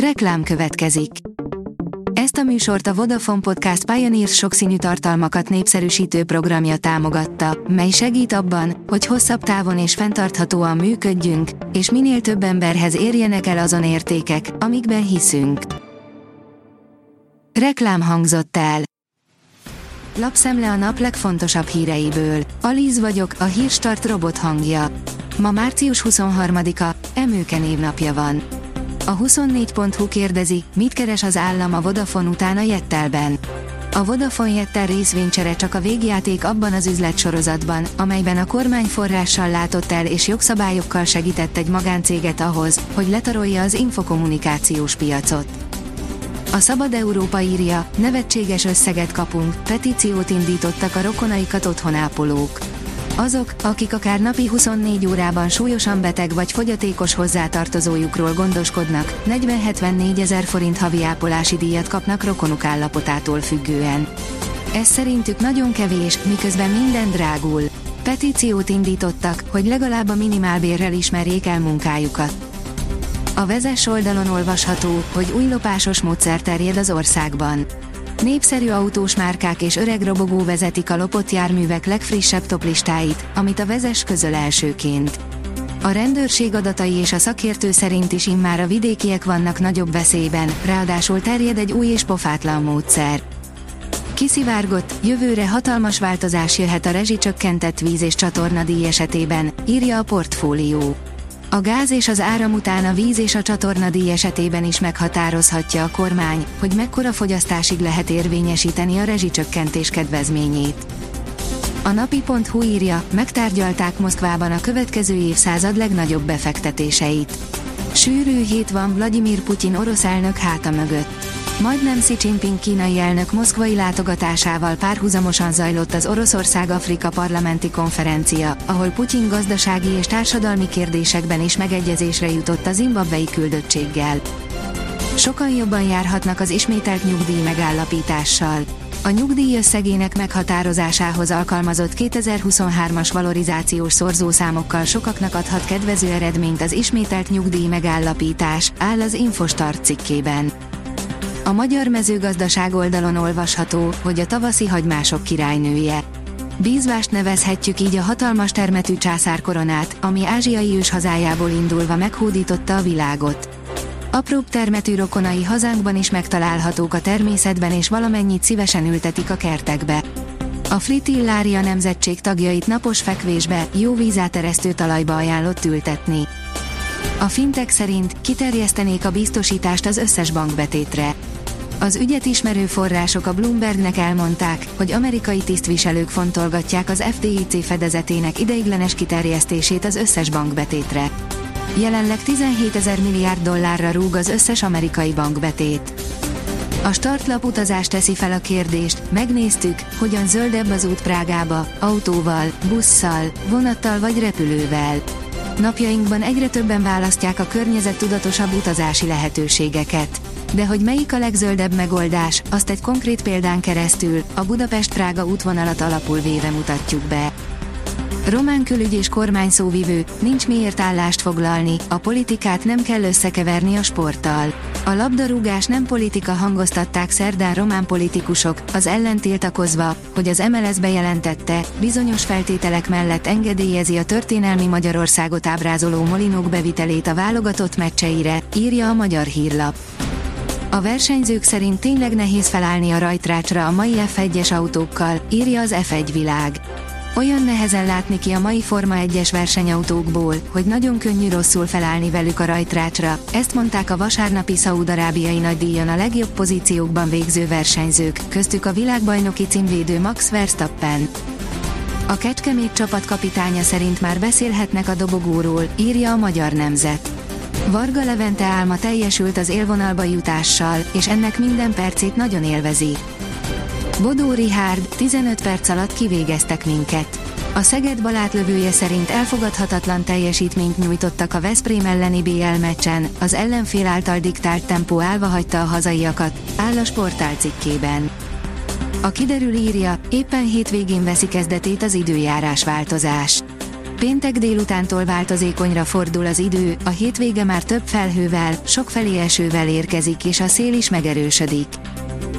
Reklám következik. Ezt a műsort a Vodafone Podcast Pioneers sokszínű tartalmakat népszerűsítő programja támogatta, mely segít abban, hogy hosszabb távon és fenntarthatóan működjünk, és minél több emberhez érjenek el azon értékek, amikben hiszünk. Reklám hangzott el. Lapszemle a nap legfontosabb híreiből. Alíz vagyok, a hírstart robot hangja. Ma március 23-a, Emőke névnapja van. A 24.hu kérdezi, mit keres az állam a Vodafone után a Jettelben. A Vodafone Jettel részvénycsere csak a végjáték abban az üzletsorozatban, amelyben a kormány forrással látott el és jogszabályokkal segített egy magáncéget ahhoz, hogy letarolja az infokommunikációs piacot. A Szabad Európa írja, nevetséges összeget kapunk, petíciót indítottak a rokonaikat otthonápolók. Azok, akik akár napi 24 órában súlyosan beteg vagy fogyatékos hozzátartozójukról gondoskodnak, 40-74 ezer forint havi ápolási díjat kapnak rokonuk állapotától függően. Ez szerintük nagyon kevés, miközben minden drágul. Petíciót indítottak, hogy legalább a minimálbérrel ismerjék el munkájukat. A vezes oldalon olvasható, hogy új lopásos módszer terjed az országban. Népszerű autós márkák és öreg robogó vezetik a lopott járművek legfrissebb toplistáit, amit a vezes közöl elsőként. A rendőrség adatai és a szakértő szerint is immár a vidékiek vannak nagyobb veszélyben, ráadásul terjed egy új és pofátlan módszer. Kiszivárgott, jövőre hatalmas változás jöhet a rezsicsökkentett víz és csatornadíj esetében, írja a portfólió. A gáz és az áram után a víz és a csatornadíj esetében is meghatározhatja a kormány, hogy mekkora fogyasztásig lehet érvényesíteni a rezsicsökkentés kedvezményét. A napi.hu írja, megtárgyalták Moszkvában a következő évszázad legnagyobb befektetéseit. Sűrű hét van Vladimir Putyin orosz elnök háta mögött. Majdnem Xi Jinping kínai elnök moszkvai látogatásával párhuzamosan zajlott az Oroszország-Afrika parlamenti konferencia, ahol Putyin gazdasági és társadalmi kérdésekben is megegyezésre jutott a zimbabvei küldöttséggel. Sokan jobban járhatnak az ismételt nyugdíj megállapítással. A nyugdíj összegének meghatározásához alkalmazott 2023-as valorizációs szorzószámokkal sokaknak adhat kedvező eredményt az ismételt nyugdíj megállapítás, áll az Infostart cikkében. A magyar mezőgazdaság oldalon olvasható, hogy a tavaszi hagymások királynője. Bízvást nevezhetjük így a hatalmas termetű császárkoronát, ami ázsiai ős indulva meghódította a világot. Apróbb termetű rokonai hazánkban is megtalálhatók a természetben és valamennyit szívesen ültetik a kertekbe. A Fritillária nemzetség tagjait napos fekvésbe, jó vízáteresztő talajba ajánlott ültetni. A fintek szerint kiterjesztenék a biztosítást az összes bankbetétre. Az ügyet ismerő források a Bloombergnek elmondták, hogy amerikai tisztviselők fontolgatják az FDIC fedezetének ideiglenes kiterjesztését az összes bankbetétre. Jelenleg 17 ezer milliárd dollárra rúg az összes amerikai bankbetét. A startlap utazás teszi fel a kérdést, megnéztük, hogyan zöldebb az út Prágába, autóval, busszal, vonattal vagy repülővel. Napjainkban egyre többen választják a környezettudatosabb utazási lehetőségeket. De hogy melyik a legzöldebb megoldás, azt egy konkrét példán keresztül, a Budapest-Prága útvonalat alapul véve mutatjuk be. Román külügy és kormány nincs miért állást foglalni, a politikát nem kell összekeverni a sporttal. A labdarúgás nem politika hangoztatták szerdán román politikusok, az ellen tiltakozva, hogy az MLS bejelentette, bizonyos feltételek mellett engedélyezi a történelmi Magyarországot ábrázoló molinók bevitelét a válogatott meccseire, írja a magyar hírlap. A versenyzők szerint tényleg nehéz felállni a rajtrácsra a mai F1-es autókkal, írja az F1 világ. Olyan nehezen látni ki a mai Forma 1-es versenyautókból, hogy nagyon könnyű rosszul felállni velük a rajtrácsra, ezt mondták a vasárnapi szaúd-arábiai nagydíjon a legjobb pozíciókban végző versenyzők, köztük a világbajnoki címvédő Max Verstappen. A Kecskemét csapat kapitánya szerint már beszélhetnek a dobogóról, írja a Magyar Nemzet. Varga Levente álma teljesült az élvonalba jutással, és ennek minden percét nagyon élvezi. Bodó Rihárd, 15 perc alatt kivégeztek minket. A Szeged balátlövője szerint elfogadhatatlan teljesítményt nyújtottak a Veszprém elleni BL meccsen, az ellenfél által diktált tempó állva hagyta a hazaiakat, áll a sportál cikkében. A kiderül írja, éppen hétvégén veszi kezdetét az időjárás változás. Péntek délutántól változékonyra fordul az idő, a hétvége már több felhővel, sokfelé esővel érkezik és a szél is megerősödik.